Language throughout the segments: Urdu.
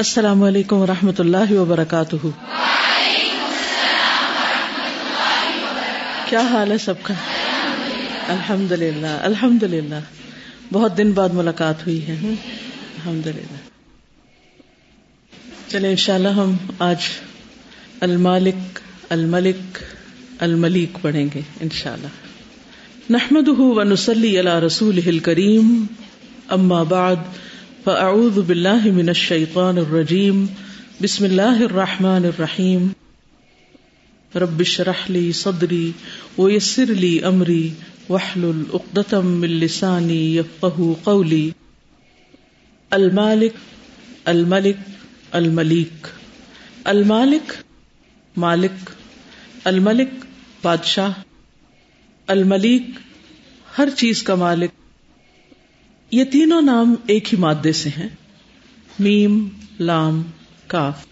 السلام علیکم و رحمۃ اللہ وبرکاتہ۔ کیا حال ہے سب کا؟ الحمد للہ الحمد للہ بہت دن بعد ملاقات ہوئی ہے۔ الحمد للہ چلے ان شاء اللہ ہم آج المالک، الملک، الملیک پڑھیں گے ان شاء اللہ نحمد و نسلی اللہ رسول کریم اما بعد۔ فاعوذ باللہ من الشیطان الرجیم، بسم اللہ الرحمن الرحیم. رب اشرح لی صدری ویسر لی امری، واحلل عقدة من لسانی یفقهوا قولی. المالک، الملک، الملیک. المالک، مالک. الملک، بادشاہ. الملیک، ہر چیز کا مالک. یہ تینوں نام ایک ہی مادے سے ہیں۔ میم، لام، کاف۔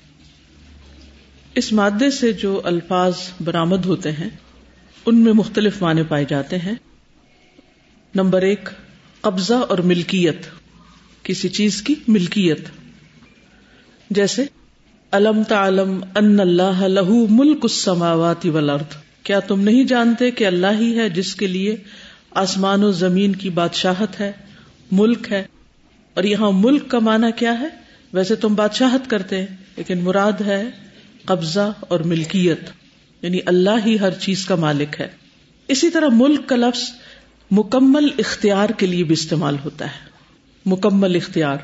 اس مادے سے جو الفاظ برامد ہوتے ہیں، ان میں مختلف معنی پائے جاتے ہیں۔ نمبر ایک، قبضہ اور ملکیت۔ کسی چیز کی ملکیت۔ جیسے، الم تعلم ان اللہ لہو ملک السماوات والارض۔ کیا تم نہیں جانتے کہ اللہ ہی ہے جس کے لیے آسمان و زمین کی بادشاہت ہے؟ ملک ہے۔ اور یہاں ملک کا معنی کیا ہے؟ ویسے تم بادشاہت کرتے ہیں، لیکن مراد ہے قبضہ اور ملکیت یعنی اللہ ہی ہر چیز کا مالک ہے۔ اسی طرح ملک کا لفظ مکمل اختیار کے لیے بھی استعمال ہوتا ہے۔ مکمل اختیار۔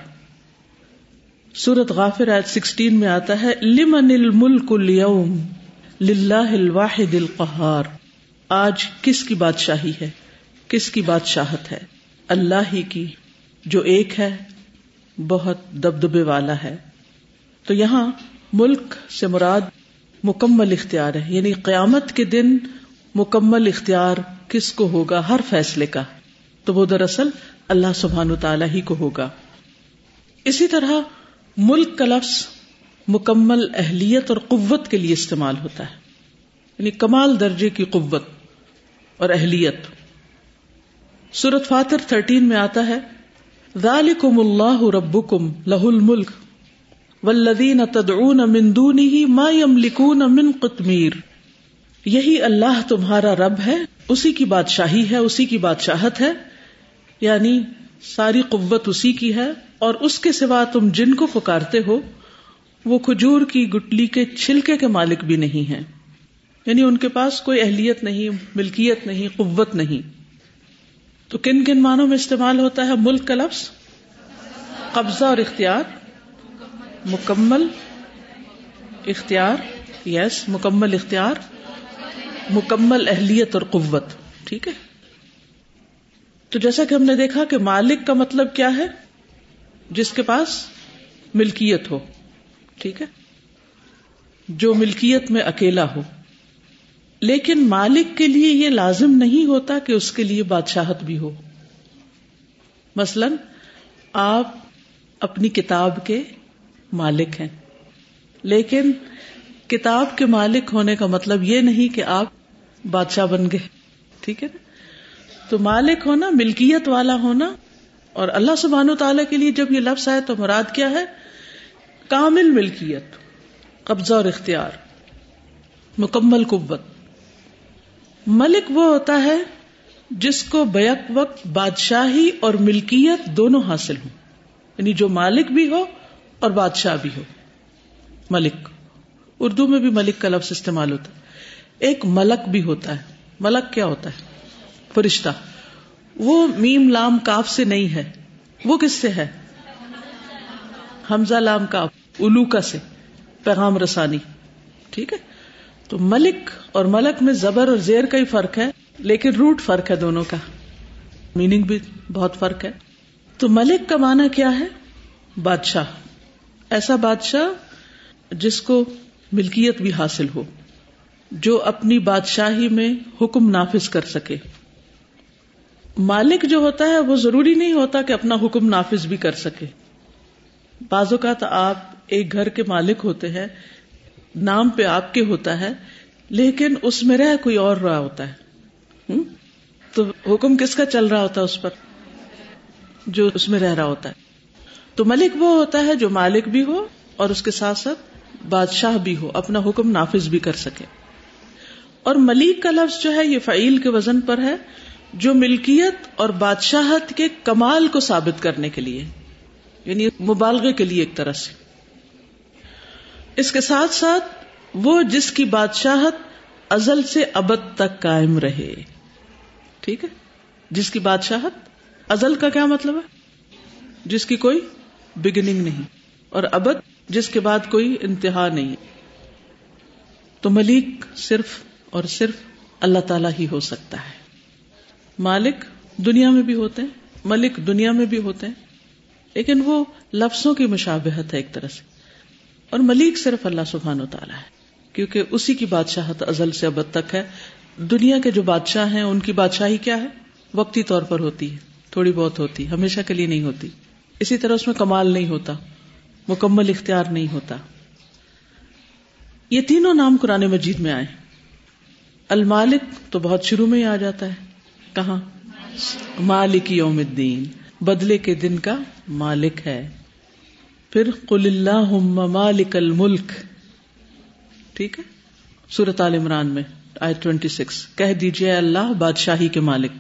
سورت غافر آیت سکسٹین میں آتا ہے، لمن الملک اليوم للہ الواحد القہار۔ آج کس کی بادشاہی ہے؟ کس کی بادشاہت ہے؟ اللہ ہی کی، جو ایک ہے، بہت دبدبے والا ہے۔ تو یہاں ملک سے مراد مکمل اختیار ہے۔ یعنی قیامت کے دن مکمل اختیار کس کو ہوگا؟ ہر فیصلے کا۔ تو وہ دراصل اللہ سبحان تعالی ہی کو ہوگا۔ اسی طرح ملک کا لفظ مکمل اہلیت اور قوت کے لیے استعمال ہوتا ہے۔ یعنی کمال درجے کی قوت اور اہلیت۔ سورت فاتر تھرٹین میں آتا ہے، ذالکم اللہ ربکم لہ الملک، والذین تدعون من دونه ما یملکون من قطمیر۔ یہی اللہ تمہارا رب ہے، اسی کی بادشاہی ہے، اسی کی بادشاہت ہے۔ یعنی ساری قوت اسی کی ہے، اور اس کے سوا تم جن کو پکارتے ہو، وہ کھجور کی گٹلی کے چھلکے کے مالک بھی نہیں ہیں۔ یعنی ان کے پاس کوئی اہلیت نہیں، ملکیت نہیں، قوت نہیں۔ تو کن کن معنوں میں استعمال ہوتا ہے ملک کا لفظ؟ قبضہ اور اختیار، مکمل اختیار یس مکمل اختیار، مکمل اہلیت اور قوت، ٹھیک ہے؟ تو جیسا کہ ہم نے دیکھا کہ مالک کا مطلب کیا ہے؟ جس کے پاس ملکیت ہو، ٹھیک ہے؟ جو ملکیت میں اکیلا ہو لیکن مالک کے لیے یہ لازم نہیں ہوتا کہ اس کے لیے بادشاہت بھی ہو۔ مثلا آپ اپنی کتاب کے مالک ہیں، لیکن کتاب کے مالک ہونے کا مطلب یہ نہیں کہ آپ بادشاہ بن گئے، ٹھیک ہے نا؟ تو مالک ہونا، ملکیت والا ہونا، اور اللہ سبحان و تعالیٰ کے لیے جب یہ لفظ آئے تو مراد کیا ہے؟ کامل ملکیت، قبضہ اور اختیار، مکمل قوت۔ ملک وہ ہوتا ہے جس کو بیک وقت بادشاہی اور ملکیت دونوں حاصل ہوں۔ یعنی جو مالک بھی ہو اور بادشاہ بھی ہو۔ ملک۔ اردو میں بھی ملک کا لفظ استعمال ہوتا ہے۔ ایک ملک بھی ہوتا ہے۔ ملک کیا ہوتا ہے؟ فرشتہ۔ وہ میم لام کاف سے نہیں ہے۔ وہ کس سے ہے؟ حمزہ لام کاف الوکا سے، پیغام رسانی۔ ٹھیک ہے؟ تو ملک اور ملک میں زبر اور زیر کا ہی فرق ہے، لیکن روٹ فرق ہے دونوں کا۔ میننگ بھی بہت فرق ہے۔ تو ملک کا معنی کیا ہے؟ بادشاہ۔ ایسا بادشاہ جس کو ملکیت بھی حاصل ہو، جو اپنی بادشاہی میں حکم نافذ کر سکے۔ مالک جو ہوتا ہے، وہ ضروری نہیں ہوتا کہ اپنا حکم نافذ بھی کر سکے۔ بعض اوقات آپ ایک گھر کے مالک ہوتے ہیں نام پہ آپ کے ہوتا ہے، لیکن اس میں رہ کوئی اور رہا ہوتا ہے۔ تو حکم کس کا چل رہا ہوتا ہے اس پر؟ جو اس میں رہ رہا ہوتا ہے۔ تو ملک وہ ہوتا ہے جو مالک بھی ہو اور اس کے ساتھ ساتھ بادشاہ بھی ہو، اپنا حکم نافذ بھی کر سکے۔ اور ملیک کا لفظ جو ہے، یہ فعیل کے وزن پر ہے، جو ملکیت اور بادشاہت کے کمال کو ثابت کرنے کے لیے یعنی مبالغے کے لیے ایک طرح سے۔ اس کے ساتھ ساتھ وہ جس کی بادشاہت ازل سے ابد تک قائم رہے۔ ٹھیک ہے؟ جس کی بادشاہت ازل کا کیا مطلب ہے؟ جس کی کوئی بگننگ نہیں۔ اور ابد جس کے بعد کوئی انتہا نہیں۔ تو ملک صرف اور صرف اللہ تعالی ہی ہو سکتا ہے۔ مالک دنیا میں بھی ہوتے ہیں، ملک دنیا میں بھی ہوتے ہیں۔ لیکن وہ لفظوں کی مشابہت ہے ایک طرح سے۔ اور ملک صرف اللہ سبحان و تعالیٰ ہے، کیونکہ اسی کی بادشاہت ازل سے ابد تک ہے۔ دنیا کے جو بادشاہ ہیں، ان کی بادشاہی کیا ہے؟ وقتی طور پر ہوتی ہے، تھوڑی بہت ہوتی، ہمیشہ کے لیے نہیں ہوتی۔ اسی طرح اس میں کمال نہیں ہوتا، مکمل اختیار نہیں ہوتا۔ یہ تینوں نام قرآن مجید میں آئے۔ المالک تو بہت شروع میں ہی آ جاتا ہے۔ کہاں؟ مالک یوم الدین۔ بدلے کے دن کا مالک ہے۔ پھر قل اللہ مالک الملک۔ ٹھیک ہے؟ سورت عال عمران میں آئی ٹوینٹی سکس کہہ دیجیے اللہ بادشاہی کے مالک۔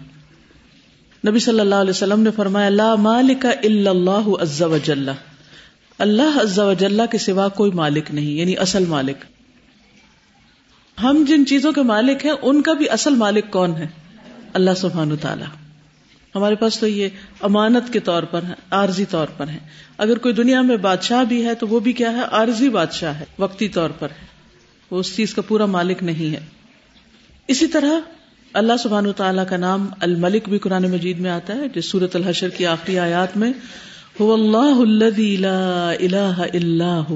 نبی صلی اللہ علیہ وسلم نے فرمایا اللہ مالک اللہ عز و جل اللہ عز و جل کے سوا کوئی مالک نہیں یعنی اصل مالک۔ ہم جن چیزوں کے مالک ہیں، ان کا بھی اصل مالک کون ہے؟ اللہ سبحان تعالی ہمارے پاس تو یہ امانت کے طور پر ہے عارضی طور پر ہے اگر کوئی دنیا میں بادشاہ بھی ہے تو وہ بھی کیا ہے؟ عارضی بادشاہ ہے، وقتی طور پر ہے۔ وہ اس چیز کا پورا مالک نہیں ہے۔ اسی طرح اللہ سبحان تعالیٰ کا نام الملک بھی قرآن مجید میں آتا ہے، جس سورت الحشر کی آخری آیات میں اللہ اللہ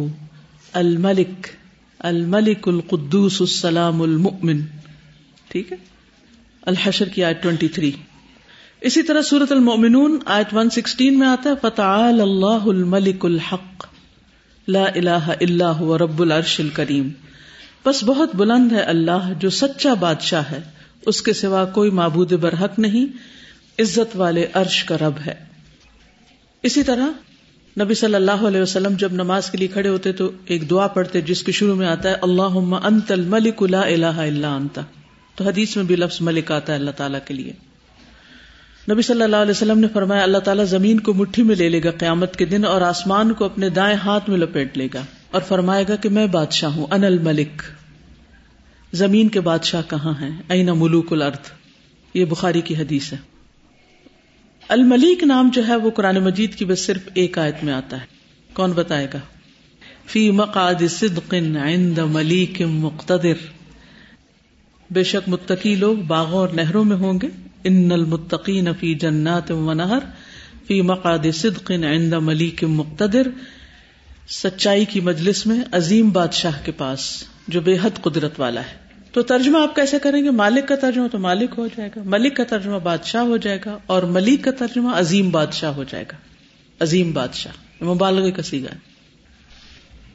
الملک الملک القدوس السلام المؤمن ٹھیک ہے؟ الحشر کی آیت ٹوینٹی تھری اسی طرح سورت المؤمنون آیت ون سکسٹین میں آتا ہے فتح اللہ الملک الحق، لا الہ اللہ رب العرش الکریم بس بہت بلند ہے اللہ جو سچا بادشاہ ہے، اس کے سوا کوئی معبود برحق نہیں، عزت والے عرش کا رب ہے۔ اسی طرح نبی صلی اللہ علیہ وسلم جب نماز کے لیے کھڑے ہوتے تو ایک دعا پڑھتے، جس کے شروع میں آتا ہے اللہ انت الملک لا الہ الا انت۔ تو حدیث میں بھی لفظ ملک آتا ہے اللہ تعالیٰ کے لیے۔ نبی صلی اللہ علیہ وسلم نے فرمایا، اللہ تعالیٰ زمین کو مٹھی میں لے لے گا، قیامت کے دن، اور آسمان کو اپنے دائیں ہاتھ میں لپیٹ لے گا، اور فرمائے گا کہ میں بادشاہ ہوں ان الملک۔ زمین کے بادشاہ کہاں ہیں؟ اینا ملوک الارض؟ یہ بخاری کی حدیث ہے۔ الملیک نام جو ہے، وہ قرآن مجید کی بس صرف ایک آیت میں آتا ہے۔ کون بتائے گا؟ فی مقاد صدق عند ملیک مقتدر۔ بے شک متقی لوگ باغوں اور نہروں میں ہوں گے۔ ان المتقین فی جنات و نہر، فی مقاد صدق عند ملیک مقتدر، سچائی کی مجلس میں عظیم بادشاہ کے پاس، جو بے حد قدرت والا ہے۔ تو ترجمہ آپ کیسے کریں گے؟ مالک کا ترجمہ تو مالک ہو جائے گا، ملک کا ترجمہ بادشاہ ہو جائے گا، اور ملک کا ترجمہ عظیم بادشاہ ہو جائے گا۔ عظیم بادشاہ مبالغ کا سیگا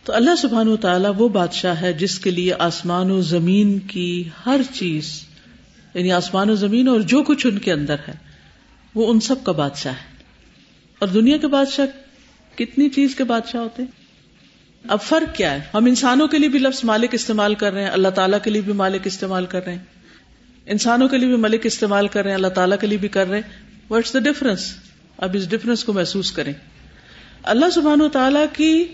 تو اللہ سبحان و تعالیٰ وہ بادشاہ ہے جس کے لیے آسمان و زمین کی ہر چیز یعنی آسمان و زمین اور جو کچھ ان کے اندر ہے، وہ ان سب کا بادشاہ ہے۔ اور دنیا کے بادشاہ کتنی چیز کے بادشاہ ہوتے ہیں؟ اب فرق کیا ہے؟ ہم انسانوں کے لیے بھی لفظ مالک استعمال کر رہے ہیں، اللہ تعالیٰ کے لیے بھی مالک استعمال کر رہے ہیں۔ انسانوں کے لیے بھی ملک استعمال کر رہے ہیں، اللہ تعالیٰ کے لیے بھی کر رہے ہیں۔ واٹس دا ڈفرنس اب اس ڈفرنس کو محسوس کریں۔ اللہ سبحان و تعالیٰ کی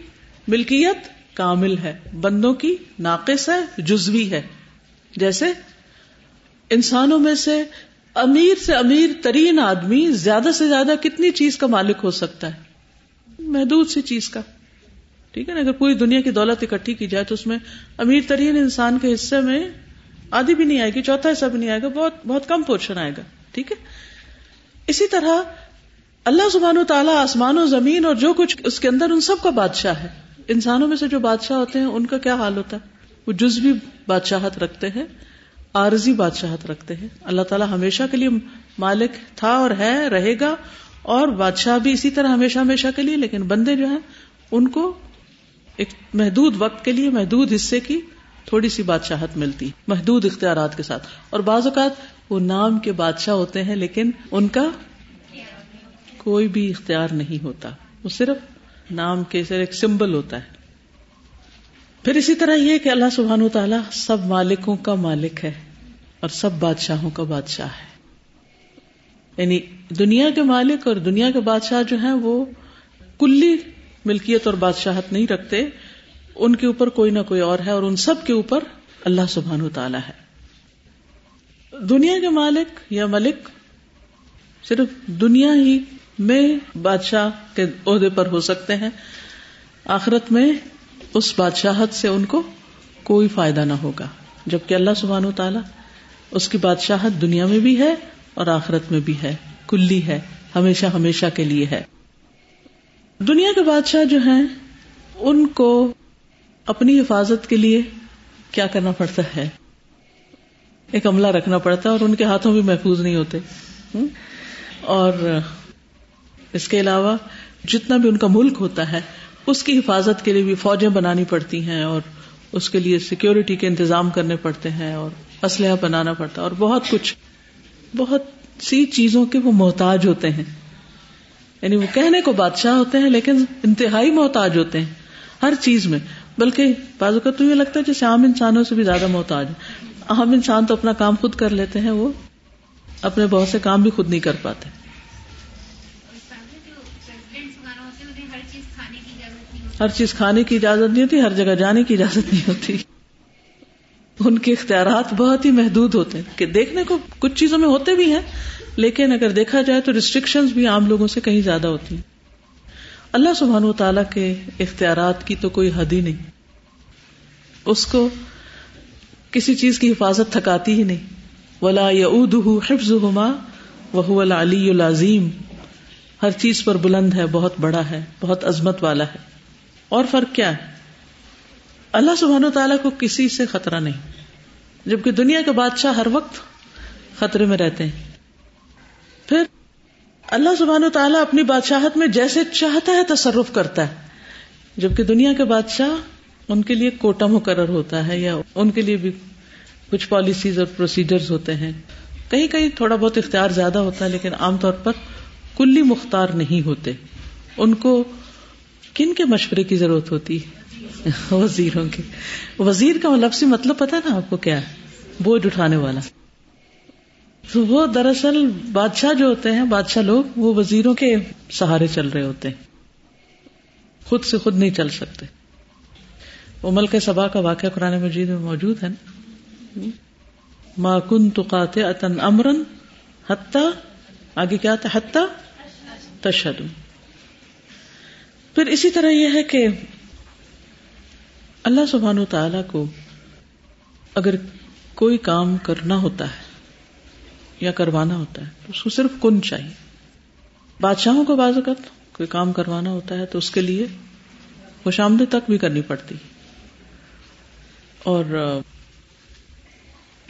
ملکیت کامل ہے، بندوں کی ناقص ہے، جزوی ہے۔ جیسے انسانوں میں سے امیر سے امیر ترین آدمی زیادہ سے زیادہ کتنی چیز کا مالک ہو سکتا ہے؟ محدود سی چیز کا۔ ٹھیک ہے نا؟ اگر پوری دنیا کی دولت اکٹھی کی جائے تو اس میں امیر ترین انسان کے حصے میں آدھی بھی نہیں آئے گی، چوتھا حصہ بھی نہیں آئے گا، بہت بہت کم پورشن آئے گا۔ ٹھیک ہے؟ اسی طرح اللہ زبان و تعالیٰ آسمان و زمین اور جو کچھ اس کے اندر ان سب کا بادشاہ ہے۔ انسانوں میں سے جو بادشاہ ہوتے ہیں، ان کا کیا حال ہوتا ہے؟ وہ جز بھی بادشاہت رکھتے ہیں۔ عارضی بادشاہت رکھتے ہیں۔ اللہ تعالیٰ ہمیشہ کے لیے مالک تھا اور ہے، رہے گا۔ اور بادشاہ بھی اسی طرح ہمیشہ ہمیشہ کے لیے، لیکن بندے جو ہیں، ان کو ایک محدود وقت کے لیے، محدود حصے کی تھوڑی سی بادشاہت ملتی، محدود اختیارات کے ساتھ۔ اور بعض اوقات وہ نام کے بادشاہ ہوتے ہیں، لیکن ان کا کوئی بھی اختیار نہیں ہوتا۔ وہ صرف نام کے صرف ایک سمبل ہوتا ہے۔ پھر اسی طرح یہ کہ اللہ سبحان و تعالیٰ سب مالکوں کا مالک ہے۔ اور سب بادشاہوں کا بادشاہ ہے۔ یعنی دنیا کے مالک اور دنیا کے بادشاہ جو ہیں وہ کلی ملکیت اور بادشاہت نہیں رکھتے۔ ان کے اوپر کوئی نہ کوئی اور ہے اور ان سب کے اوپر اللہ سبحان و تعالیٰ ہے۔ دنیا کے مالک یا ملک صرف دنیا ہی میں بادشاہ کے عہدے پر ہو سکتے ہیں۔ آخرت میں اس بادشاہت سے ان کو کوئی فائدہ نہ ہوگا۔ جبکہ اللہ سبحان و تعالیٰ اس کی بادشاہت دنیا میں بھی ہے اور آخرت میں بھی ہے۔ کلی ہے، ہمیشہ ہمیشہ کے لیے ہے۔ دنیا کے بادشاہ جو ہیں، ان کو اپنی حفاظت کے لیے کیا کرنا پڑتا ہے؟ ایک عملہ رکھنا پڑتا ہے اور ان کے ہاتھوں بھی محفوظ نہیں ہوتے۔ اور اس کے علاوہ، جتنا بھی ان کا ملک ہوتا ہے، اس کی حفاظت کے لیے بھی فوجیں بنانی پڑتی ہیں اور اس کے لیے سیکورٹی کے انتظام کرنے پڑتے ہیں اور اسلحہ بنانا پڑتا ہے اور بہت کچھ، بہت سی چیزوں کے وہ محتاج ہوتے ہیں۔ یعنی وہ کہنے کو بادشاہ ہوتے ہیں لیکن انتہائی محتاج ہوتے ہیں ہر چیز میں۔ بلکہ بازو کا تو یہ لگتا ہے جیسے عام انسانوں سے بھی زیادہ محتاج عام انسان تو اپنا کام خود کر لیتے ہیں، وہ اپنے بہت سے کام بھی خود نہیں کر پاتے۔ ہر چیز کھانے کی اجازت نہیں ہوتی، ہر جگہ جانے کی اجازت نہیں ہوتی۔ ان کے اختیارات بہت ہی محدود ہوتے ہیں کہ دیکھنے کو کچھ چیزوں میں ہوتے بھی ہیں، لیکن اگر دیکھا جائے تو ریسٹرکشن بھی عام لوگوں سے کہیں زیادہ ہوتی ہیں۔ اللہ سبحان و تعالی کے اختیارات کی تو کوئی حد ہی نہیں۔ اس کو کسی چیز کی حفاظت تھکاتی ہی نہیں۔ ولا یا حفظ ہوما وہ علی العظیم ہر چیز پر بلند ہے، بہت بڑا ہے، بہت عظمت والا ہے۔ اور فرق کیا ہے؟ اللہ سبحان و تعالیٰ کو کسی سے خطرہ نہیں۔ جبکہ دنیا کے بادشاہ ہر وقت خطرے میں رہتے ہیں۔ پھر اللہ سبحان و تعالیٰ اپنی بادشاہت میں جیسے چاہتا ہے تصرف کرتا ہے۔ جبکہ دنیا کے بادشاہ ان کے لیے کوٹا مقرر ہوتا ہے یا ان کے لیے بھی کچھ پالیسیز اور پروسیجر ہوتے ہیں۔ کہیں کہیں تھوڑا بہت اختیار زیادہ ہوتا ہے، لیکن عام طور پر کلی مختار نہیں ہوتے۔ ان کو کن کے مشورے کی ضرورت ہوتی ہے؟ وزیروں کے وزیر کا لفظی مطلب پتا نا آپ کو کیا ہے؟ بوجھ اٹھانے والا۔ تو وہ دراصل بادشاہ جو ہوتے ہیں، بادشاہ لوگ، وہ وزیروں کے سہارے چل رہے ہوتے ہیں۔ خود سے خود نہیں چل سکتے۔ وہ ملک سبا کا واقعہ قرآن مجید میں موجود ہے نا؟ ما کن تو اتن امرن حتہ آگے کیا تھا؟ حتہ تشدم پھر اسی طرح یہ ہے کہ اللہ سبحان و تعالی کو اگر کوئی کام کرنا ہوتا ہے یا کروانا ہوتا ہے، تو اس کو صرف کن چاہیے۔ بادشاہوں کو بعض اوقات کوئی کام کروانا ہوتا ہے تو اس کے لیے خوش آمدے تک بھی کرنی پڑتی۔ اور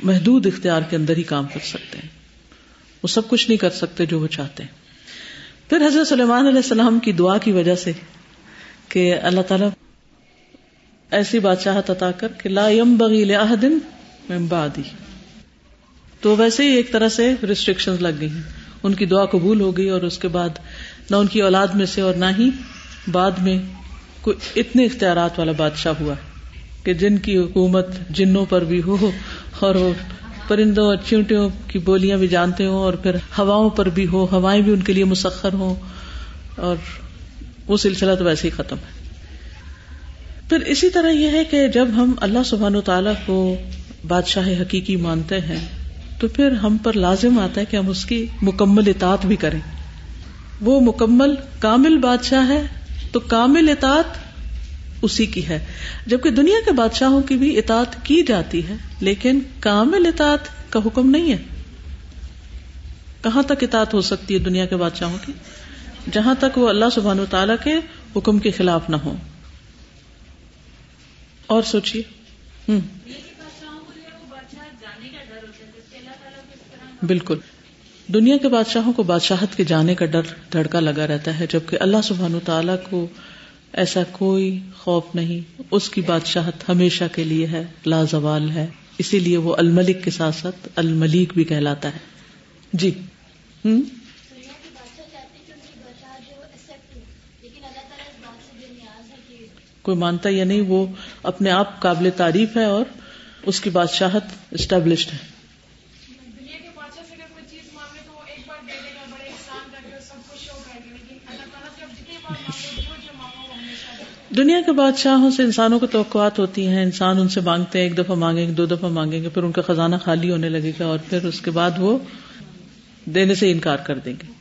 محدود اختیار کے اندر ہی کام کر سکتے ہیں۔ وہ سب کچھ نہیں کر سکتے جو وہ چاہتے ہیں۔ پھر حضرت سلیمان علیہ السلام کی دعا کی وجہ سے کہ اللہ تعالی ایسی بادشاہت عطا کر کہ لا یم بغیل دن بعدی۔ تو ویسے ہی ایک طرح سے ریسٹرکشن لگ گئی ان کی دعا قبول ہو گئی اور اس کے بعد نہ ان کی اولاد میں سے اور نہ ہی بعد میں کوئی اتنے اختیارات والا بادشاہ ہوا کہ جن کی حکومت جنوں پر بھی ہو اور وہ پرندوں اور چیونٹیوں کی بولیاں بھی جانتے ہوں اور پھر ہواؤں پر بھی ہو، ہوائیں بھی ان کے لیے مسخر ہوں اور وہ سلسلہ تو ویسے ہی ختم ہے۔ پھر اسی طرح یہ ہے کہ جب ہم اللہ سبحان و تعالیٰ کو بادشاہ حقیقی مانتے ہیں، تو پھر ہم پر لازم آتا ہے کہ ہم اس کی مکمل اطاعت بھی کریں۔ وہ مکمل کامل بادشاہ ہے، تو کامل اطاعت اسی کی ہے۔ جبکہ دنیا کے بادشاہوں کی بھی اطاعت کی جاتی ہے، لیکن کامل اطاعت کا حکم نہیں ہے۔ کہاں تک اطاعت ہو سکتی ہے دنیا کے بادشاہوں کی؟ جہاں تک وہ اللہ سبحان و تعالی کے حکم کے خلاف نہ ہو اور سوچیے ہوں بالکل۔ دنیا کے بادشاہوں کو بادشاہت کے جانے کا ڈر، دھڑکا لگا رہتا ہے، جبکہ اللہ سبحان و تعالیٰ کو ایسا کوئی خوف نہیں۔ اس کی بادشاہت ہمیشہ کے لیے ہے لازوال ہے۔ اسی لیے وہ الملک کے ساتھ ساتھ الملیک بھی کہلاتا ہے۔ جی۔ ہوں کوئی مانتا یا نہیں وہ اپنے آپ قابل تعریف ہے اور اس کی بادشاہت اسٹیبلشڈ ہے۔ دنیا کے بادشاہوں سے انسانوں کو توقعات ہوتی ہیں۔ انسان ان سے مانگتے ہیں ایک دفعہ مانگیں گے دو دفعہ مانگیں گے پھر ان کا خزانہ خالی ہونے لگے گا اور پھر اس کے بعد وہ دینے سے انکار کر دیں گے۔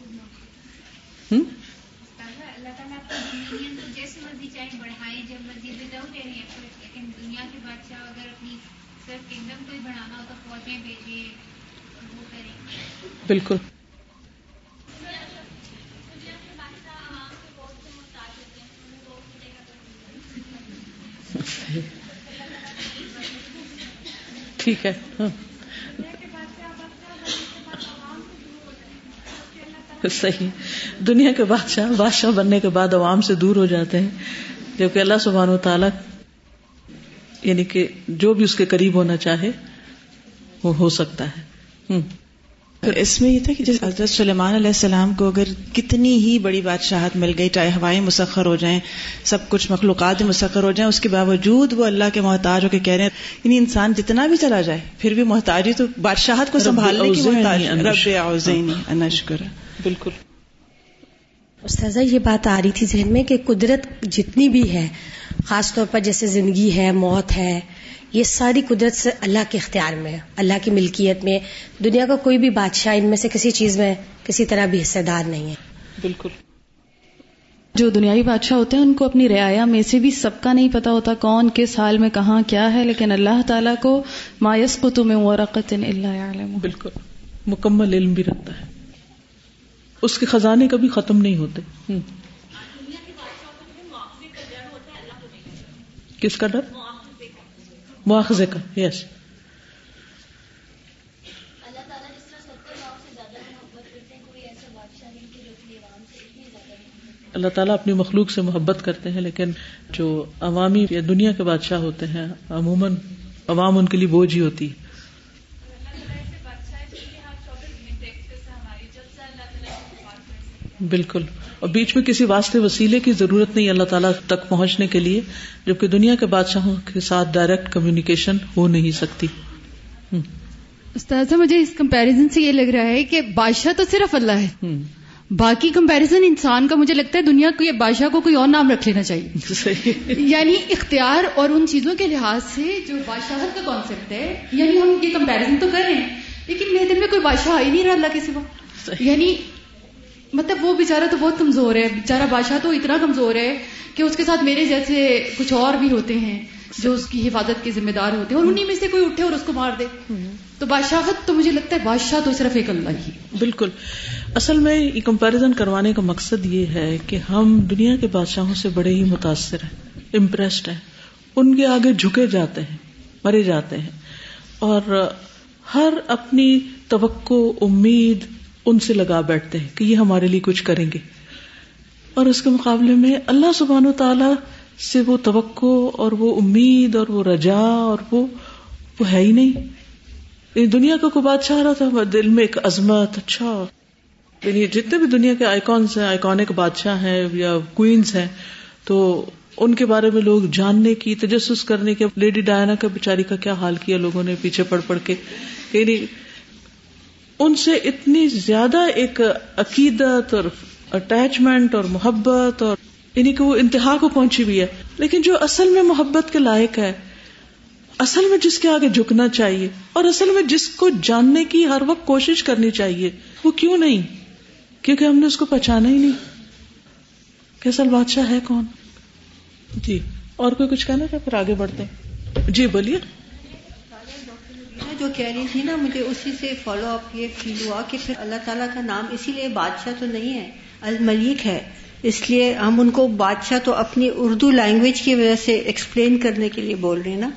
بالکل۔ ٹھیک ہے ہاں۔ صحیح۔ دنیا کے بادشاہ بادشاہ بننے کے بعد عوام سے دور ہو جاتے ہیں، جبکہ اللہ سبحانہ و تعالیٰ یعنی کہ جو بھی اس کے قریب ہونا چاہے، وہ ہو سکتا ہے۔ ہوں۔ اس میں یہ تھا کہ جیسے حضرت سلیمان علیہ السلام کو اگر کتنی ہی بڑی بادشاہت مل گئی چاہے ہوائیں مسخر ہو جائیں سب کچھ مخلوقات مسخر ہو جائیں اس کے باوجود وہ اللہ کے محتاج ہو کے کہہ رہے ہیں یعنی انسان جتنا بھی چلا جائے پھر بھی محتاجی تو بادشاہت کو سنبھالنے کی محتاج رب انشکر. بالکل. استاذہ یہ بات آ رہی تھی ذہن میں کہ قدرت جتنی بھی ہے خاص طور پر جیسے زندگی ہے موت ہے یہ ساری قدرت سے اللہ کے اختیار میں ہے اللہ کی ملکیت میں۔ دنیا کا کوئی بھی بادشاہ ان میں سے کسی چیز میں کسی طرح بھی حصے دار نہیں ہے۔ بالکل۔ جو دنیاوی بادشاہ ہوتے ہیں ان کو اپنی رعایا میں سے بھی سب کا نہیں پتا ہوتا کون کس حال میں کہاں کیا ہے لیکن اللہ تعالیٰ کو مایس کو تمہیں ورقت اللہ بالکل۔ مکمل علم بھی رکھتا ہے۔ اس کے خزانے کبھی ختم نہیں ہوتے۔ کس کا ڈر؟ مواخذے کا یس اللہ تعالیٰ اپنی مخلوق سے محبت کرتے ہیں لیکن جو عوامی یا دنیا کے بادشاہ ہوتے ہیں عموماً عوام ان کے لیے بوجھ ہی ہوتی ہے۔ بالکل۔ اور بیچ میں کسی واسطے وسیلے کی ضرورت نہیں اللہ تعالیٰ تک پہنچنے کے لیے جبکہ دنیا کے بادشاہوں کے ساتھ ڈائریکٹ کمیونیکیشن ہو نہیں سکتی۔ استاذہ مجھے اس کمپیرزن سے یہ لگ رہا ہے کہ بادشاہ تو صرف اللہ ہے۔ باقی کمپیرزن انسان کا مجھے لگتا ہے دنیا کو بادشاہ کو کوئی اور نام رکھ لینا چاہیے۔ یعنی اختیار اور ان چیزوں کے لحاظ سے جو بادشاہت کا کانسیپٹ ہے یعنی ہم یہ کمپیرزن تو کر رہے ہیں لیکن میرے دل میں کوئی بادشاہ ہی نہیں رہا اللہ کے سوا۔ یعنی مطلب وہ بےچارا تو بہت کمزور ہے۔ بےچارا بادشاہ تو اتنا کمزور ہے کہ اس کے ساتھ میرے جیسے کچھ اور بھی ہوتے ہیں جو اس کی حفاظت کے ذمہ دار ہوتے ہیں اور انہیں میں سے کوئی اٹھے اور اس کو مار دے۔ تو بادشاہت تو مجھے لگتا ہے بادشاہ تو صرف ایک اللہ ہی۔ بالکل۔ اصل میں یہ کمپیرزن کروانے کا مقصد یہ ہے کہ ہم دنیا کے بادشاہوں سے بڑے ہی متاثر ہیں امپریسڈ ہیں۔ ان کے آگے جھکے جاتے ہیں، مرے جاتے ہیں۔ اور ہر اپنی توقع، امید ان سے لگا بیٹھتے ہیں کہ یہ ہمارے لیے کچھ کریں گے۔ اور اس کے مقابلے میں اللہ سبحان و تعالی سے وہ توقع اور وہ امید اور وہ رجا اور وہ وہ ہے ہی نہیں۔ دنیا کا کوئی بادشاہ رہا تھا دل میں ایک عظمت اچھا۔ یعنی جتنے بھی دنیا کے آئیکونس ہیں آئیکونک بادشاہ ہیں یا کوئنس ہیں، تو ان کے بارے میں لوگ جاننے کی، تجسس کرنے کے لیڈی ڈائنا کا بیچاری کا کیا حال کیا، لوگوں نے پیچھے پڑ پڑ کے۔ یعنی ان سے اتنی زیادہ ایک عقیدت اور اٹیچمنٹ اور محبت اور یعنی کہ وہ انتہا کو پہنچی ہوئی ہے۔ لیکن جو اصل میں محبت کے لائق ہے، اصل میں جس کے آگے جھکنا چاہیے اور اصل میں جس کو جاننے کی ہر وقت کوشش کرنی چاہیے، وہ کیوں نہیں؟ کیونکہ ہم نے اس کو پہچانا ہی نہیں۔ کہ اصل بادشاہ ہے کون؟ جی اور کوئی کچھ کہنا تھا؟ پھر آگے بڑھتے جی بولیے۔ جو کہہ رہی تھی نا مجھے اسی سے فالو اپ یہ فیل ہوا کہ پھر اللہ تعالیٰ کا نام اسی لیے بادشاہ تو نہیں ہے الملیک ہے۔ اس لیے ہم ان کو بادشاہ تو اپنی اردو لینگویج کی وجہ سے ایکسپلین کرنے کے لیے بول رہے ہیں نا۔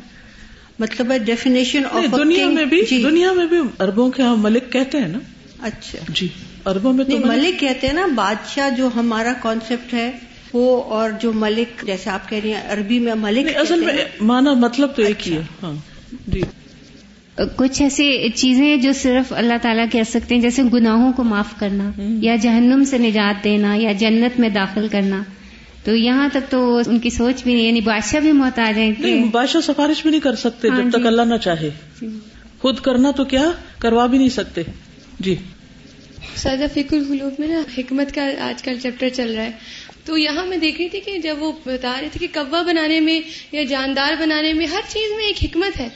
مطلب ڈیفینیشن آف دنیا میں بھی جی۔ دنیا میں بھی اربوں کے ہم ملک کہتے ہیں نا۔ اچھا۔ جی اربوں میں تو ملک کہتے ہیں نا بادشاہ جو ہمارا کانسیپٹ ہے وہ اور جو ملک جیسے آپ کہہ رہی ہیں عربی میں ملک اصل میں مانا مطلب تو ایک ہی ہے۔ اچھا۔ ہاں جی۔ کچھ ایسی چیزیں جو صرف اللہ تعالیٰ کہہ سکتے ہیں جیسے گناہوں کو معاف کرنا یا جہنم سے نجات دینا یا جنت میں داخل کرنا۔ تو یہاں تک تو ان کی سوچ بھی نہیں یعنی بادشاہ بھی محتاج کہ نہیں بادشاہ سفارش بھی نہیں کر سکتے ہاں جب تک جی۔ اللہ نہ چاہے۔ خود کرنا تو کیا؟ کروا بھی نہیں سکتے۔ جی۔ سادہ فکر القلوب میں نا حکمت کا آج کل چیپٹر چل رہا ہے۔ تو یہاں میں دیکھ رہی تھی کہ جب وہ بتا رہے تھے کہ کوا بنانے میں یا جاندار بنانے میں ہر چیز میں ایک حکمت ہے۔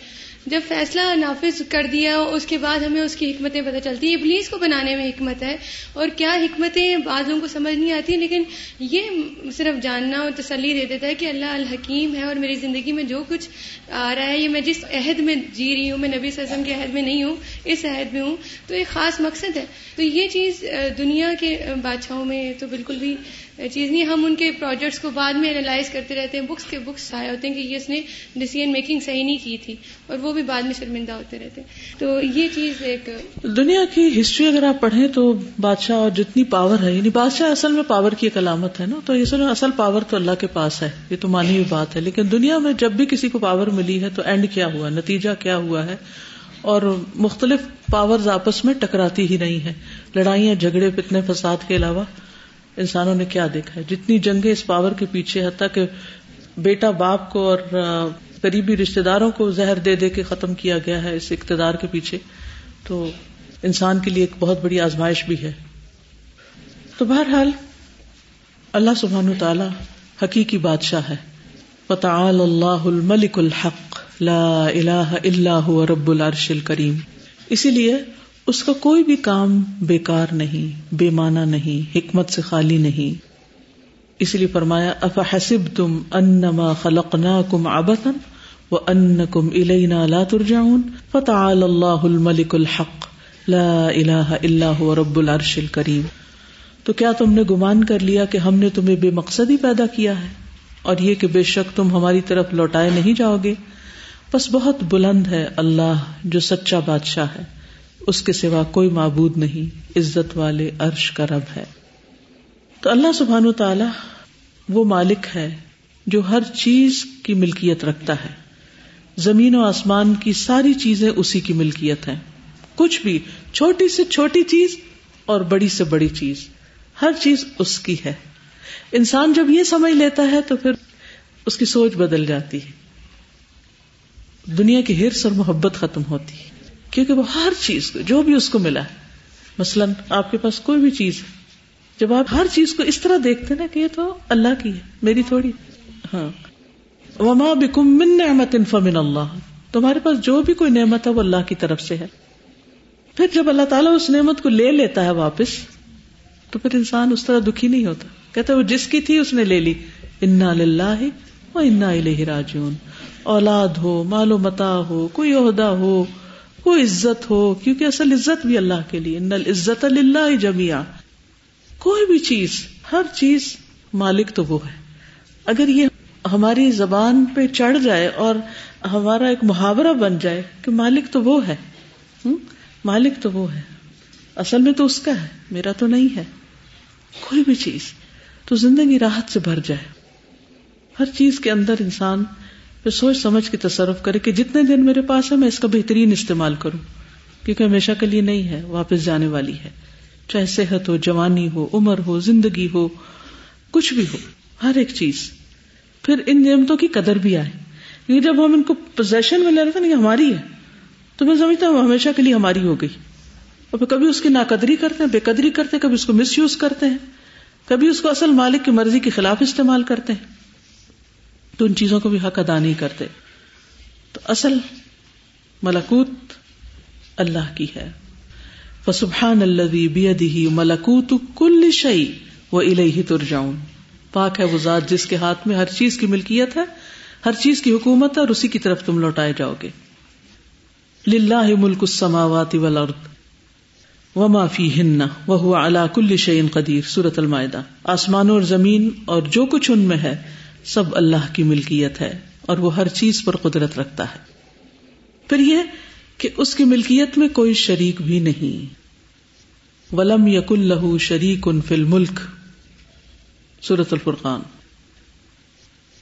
جب فیصلہ نافذ کر دیا اس کے بعد ہمیں اس کی حکمتیں پتہ چلتی ہیں۔ ابلیس کو بنانے میں حکمت ہے اور کیا حکمتیں بعض لوگوں کو سمجھ نہیں آتی، لیکن یہ صرف جاننا اور تسلی دے دیتا ہے کہ اللہ الحکیم ہے اور میری زندگی میں جو کچھ آ رہا ہے، یہ میں جس عہد میں جی رہی ہوں، میں نبی صلی اللہ علیہ وسلم کے عہد میں نہیں ہوں، اس عہد میں ہوں، تو ایک خاص مقصد ہے۔ تو یہ چیز دنیا کے بادشاہوں میں تو بالکل بھی چیز نہیں، ہم ان کے پروجیکٹس کو بعد میں انالائز کرتے رہتے ہیں بکس کے بکس آئے ہوتے ہیں کہ یہ اس نے ڈیسیزن میکنگ صحیح نہیں کی تھی، اور وہ بھی بعد میں شرمندہ ہوتے رہتے ہیں۔ تو یہ چیز ایک دنیا کی ہسٹری اگر آپ پڑھیں تو بادشاہ اور جتنی پاور ہے یعنی بادشاہ اصل میں پاور کی ایک علامت ہے نا؟ تو اس میں اصل پاور تو اللہ کے پاس ہے، یہ تو مانی ہوئی بات ہے۔ لیکن دنیا میں جب بھی کسی کو پاور ملی ہے تو اینڈ کیا ہوا، نتیجہ کیا ہوا ہے؟ اور مختلف پاور آپس میں ٹکراتی ہی نہیں ہے، لڑائیاں جھگڑے فتنے فساد کے علاوہ۔ انسانوں نے کیا دیکھا ہے؟ جتنی جنگیں اس پاور کے پیچھے حتیٰ کہ بیٹا باپ کو اور قریبی رشتے داروں کو زہر دے دے کے ختم کیا گیا ہے اس اقتدار کے پیچھے۔ تو انسان کے لیے ایک بہت بڑی آزمائش بھی ہے۔ تو بہرحال، اللہ سبحان تعالی حقیقی بادشاہ ہے۔ وتعال اللہ الملک الحق، لا الہ الا هو رب العرش الکریم اسی لیے اس کا کوئی بھی کام بیکار نہیں بے معنی نہیں، حکمت سے خالی نہیں۔ اسی لیے فرمایا اف حسب تم انما خلقنا کم ابتن و ان کم الینا لا ترجعون، فتعال اللہ الملک الحق، لا الہ الا هو رب العرش الکریم تو کیا تم نے گمان کر لیا کہ ہم نے تمہیں بے مقصد ہی پیدا کیا ہے؟ اور یہ کہ بے شک تم ہماری طرف لوٹائے نہیں جاؤ گے۔ بس بہت بلند ہے اللہ جو سچا بادشاہ ہے۔ اس کے سوا کوئی معبود نہیں، عزت والے عرش کا رب ہے۔ تو اللہ سبحان و تعالی وہ مالک ہے جو ہر چیز کی ملکیت رکھتا ہے۔ زمین و آسمان کی ساری چیزیں اسی کی ملکیت ہیں۔ کچھ بھی چھوٹی سے چھوٹی چیز اور بڑی سے بڑی چیز، ہر چیز اس کی ہے۔ انسان جب یہ سمجھ لیتا ہے تو پھر اس کی سوچ بدل جاتی ہے۔ دنیا کی ہرس اور محبت ختم ہوتی ہے۔ کیونکہ وہ ہر چیز کو جو بھی اس کو ملا ہے۔ مثلاً آپ کے پاس کوئی بھی چیز ہے۔ جب آپ ہر چیز کو اس طرح دیکھتے نا کہ یہ تو اللہ کی ہے، میری تھوڑی۔ ہاں۔ وما بکم من نعمت فمن اللہ تمہارے پاس جو بھی کوئی نعمت ہے وہ اللہ کی طرف سے ہے۔ پھر جب اللہ تعالیٰ اس نعمت کو لے لیتا ہے واپس، تو پھر انسان اس طرح دکھی نہیں ہوتا۔ کہتا وہ جس کی تھی اس نے لے لی۔ انا للہ و انا الیہ راجعون۔ اولاد ہو، مال و متا ہو، کوئی عہدہ ہو کوئی عزت ہو، کیونکہ اصل عزت بھی اللہ کے لیے، ان العزت اللہ جمیا کوئی بھی چیز، ہر چیز مالک تو وہ ہے۔ اگر یہ ہماری زبان پہ چڑھ جائے اور ہمارا ایک محاورہ بن جائے کہ مالک تو وہ ہے۔ مالک تو وہ ہے۔ اصل میں تو اس کا ہے، میرا تو نہیں ہے۔ کوئی بھی چیز تو زندگی راحت سے بھر جائے۔ ہر چیز کے اندر انسان پھر سوچ سمجھ کے تصرف کرے کہ جتنے دن میرے پاس ہے میں اس کا بہترین استعمال کروں۔ کیونکہ ہمیشہ کے لیے نہیں ہے، واپس جانے والی ہے۔ چاہے صحت ہو، جوانی ہو، عمر ہو، زندگی ہو، کچھ بھی ہو، ہر ایک چیز۔ پھر ان نعمتوں کی قدر بھی آئے۔ کیونکہ جب ہم ان کو پوزیشن میں لے رہے تھے نا یہ ہماری ہے۔ تو میں سمجھتا ہوں، ہمیشہ کے لیے ہماری ہو گئی۔ اور پھر کبھی اس کی ناقدری کرتے ہیں، بے قدری کرتے ہیں، کبھی اس کو مس یوز کرتے ہیں۔ کبھی اس کو اصل مالک کی مرضی کے خلاف استعمال کرتے ہیں۔ تو ان چیزوں کو بھی حق ادا نہیں کرتے۔ تو اصل ملکوت اللہ کی ہے۔ فسبحان الذي بيده ملکوت کل شيء واليه ترجعون۔ پاک ہے وہ ذات جس کے ہاتھ میں ہر چیز کی ملکیت ہے، ہر چیز کی حکومت ہے اور اسی کی طرف تم لوٹائے جاؤ گے۔ للہ ملک السماوات والارض وما فیہن وهو على كل شيء قدیر۔ سورۃ المائدہ۔ آسمانوں اور زمین اور جو کچھ ان میں ہے سب اللہ کی ملکیت ہے اور وہ ہر چیز پر قدرت رکھتا ہے۔ پھر یہ کہ اس کی ملکیت میں کوئی شریک بھی نہیں۔ ولم یق اللہ شریک ان فل ملک سورت الفرقان۔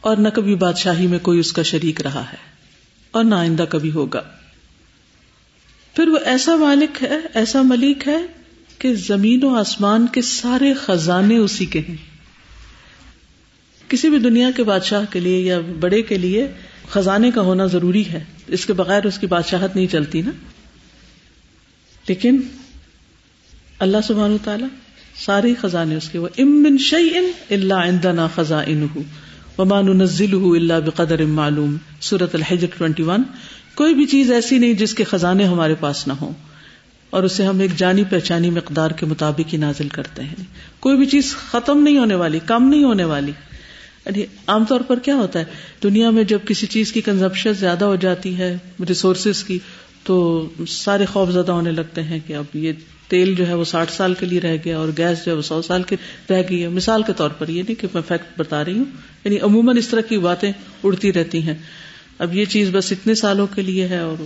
اور نہ کبھی بادشاہی میں کوئی اس کا شریک رہا ہے اور نہ آئندہ کبھی ہوگا۔ پھر وہ ایسا مالک ہے، ایسا ملک ہے کہ زمین و آسمان کے سارے خزانے اسی کے ہیں۔ کسی بھی دنیا کے بادشاہ کے لیے یا بڑے کے لیے خزانے کا ہونا ضروری ہے۔ اس کے بغیر اس کی بادشاہت نہیں چلتی نا۔ لیکن اللہ سبحان تعالی سارے خزانے اس کے وہ امن شعی ان اللہ اندنا خزاں ان ومان نزل اللہ بقدر معلوم۔ سورت الحجر ٹوینٹی ون کوئی بھی چیز ایسی نہیں جس کے خزانے ہمارے پاس نہ ہوں۔ اور اسے ہم ایک جانی پہچانی مقدار کے مطابق ہی نازل کرتے ہیں۔ کوئی بھی چیز ختم نہیں ہونے والی، کم نہیں ہونے والی۔ یعنی عام طور پر کیا ہوتا ہے؟ دنیا میں جب کسی چیز کی کنزمپشن زیادہ ہو جاتی ہے ریسورسز کی، تو سارے خوف زدہ ہونے لگتے ہیں کہ اب یہ تیل جو ہے وہ ساٹھ سال کے لیے رہ گیا اور گیس جو ہے وہ سو سال کی رہ گئی ہے۔ مثال کے طور پر یہ نہیں کہ میں فیکٹ بتا رہی ہوں یعنی عموماً اس طرح کی باتیں اڑتی رہتی ہیں۔ اب یہ چیز بس اتنے سالوں کے لیے ہے اور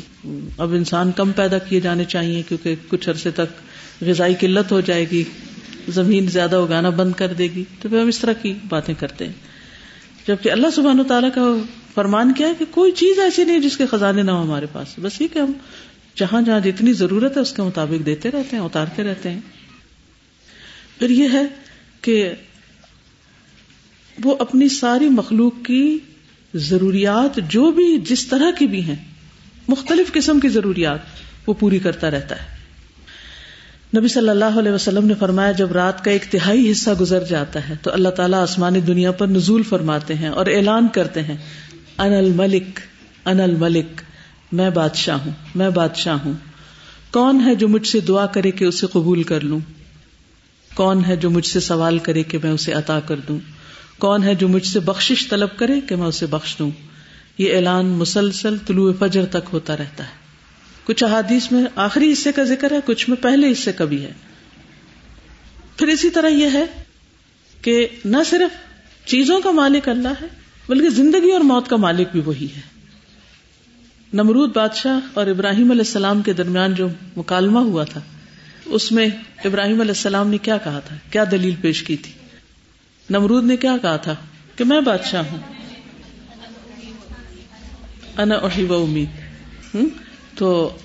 اب انسان کم پیدا کیے جانے چاہیے کیونکہ کچھ عرصے تک غذائی قلت ہو جائے گی، زمین زیادہ اگانا بند کر دے گی۔ تو پھر ہم اس طرح کی باتیں کرتے ہیں۔ جبکہ اللہ سبحان و تعالیٰ کا فرمان کیا ہے کہ کوئی چیز ایسی نہیں جس کے خزانے نہ ہو ہمارے پاس۔ بس یہ کہ ہم جہاں جہاں جتنی ضرورت ہے اس کے مطابق دیتے رہتے ہیں، اتارتے رہتے ہیں۔ پھر یہ ہے کہ وہ اپنی ساری مخلوق کی ضروریات جو بھی جس طرح کی بھی ہیں، مختلف قسم کی ضروریات، وہ پوری کرتا رہتا ہے۔ نبی صلی اللہ علیہ وسلم نے فرمایا، جب رات کا ایک تہائی حصہ گزر جاتا ہے، تو اللہ تعالیٰ آسمانی دنیا پر نزول فرماتے ہیں اور اعلان کرتے ہیں ان الملک ان الملک، میں بادشاہ ہوں، میں بادشاہ ہوں۔ کون ہے جو مجھ سے دعا کرے کہ اسے قبول کر لوں؟ کون ہے جو مجھ سے سوال کرے کہ میں اسے عطا کر دوں؟ کون ہے جو مجھ سے بخش طلب کرے کہ میں اسے بخش دوں؟ یہ اعلان مسلسل طلوع فجر تک ہوتا رہتا ہے۔ کچھ احادیث میں آخری حصے کا ذکر ہے، کچھ میں پہلے حصے کا بھی ہے۔ پھر اسی طرح یہ ہے کہ نہ صرف چیزوں کا مالک اللہ ہے، بلکہ زندگی اور موت کا مالک بھی وہی ہے۔ نمرود بادشاہ اور ابراہیم علیہ السلام کے درمیان جو مکالمہ ہوا تھا، اس میں ابراہیم علیہ السلام نے کیا کہا تھا؟ کیا دلیل پیش کی تھی؟ نمرود نے کیا کہا تھا؟ کہ میں بادشاہ ہوں۔ انا و امید۔ تو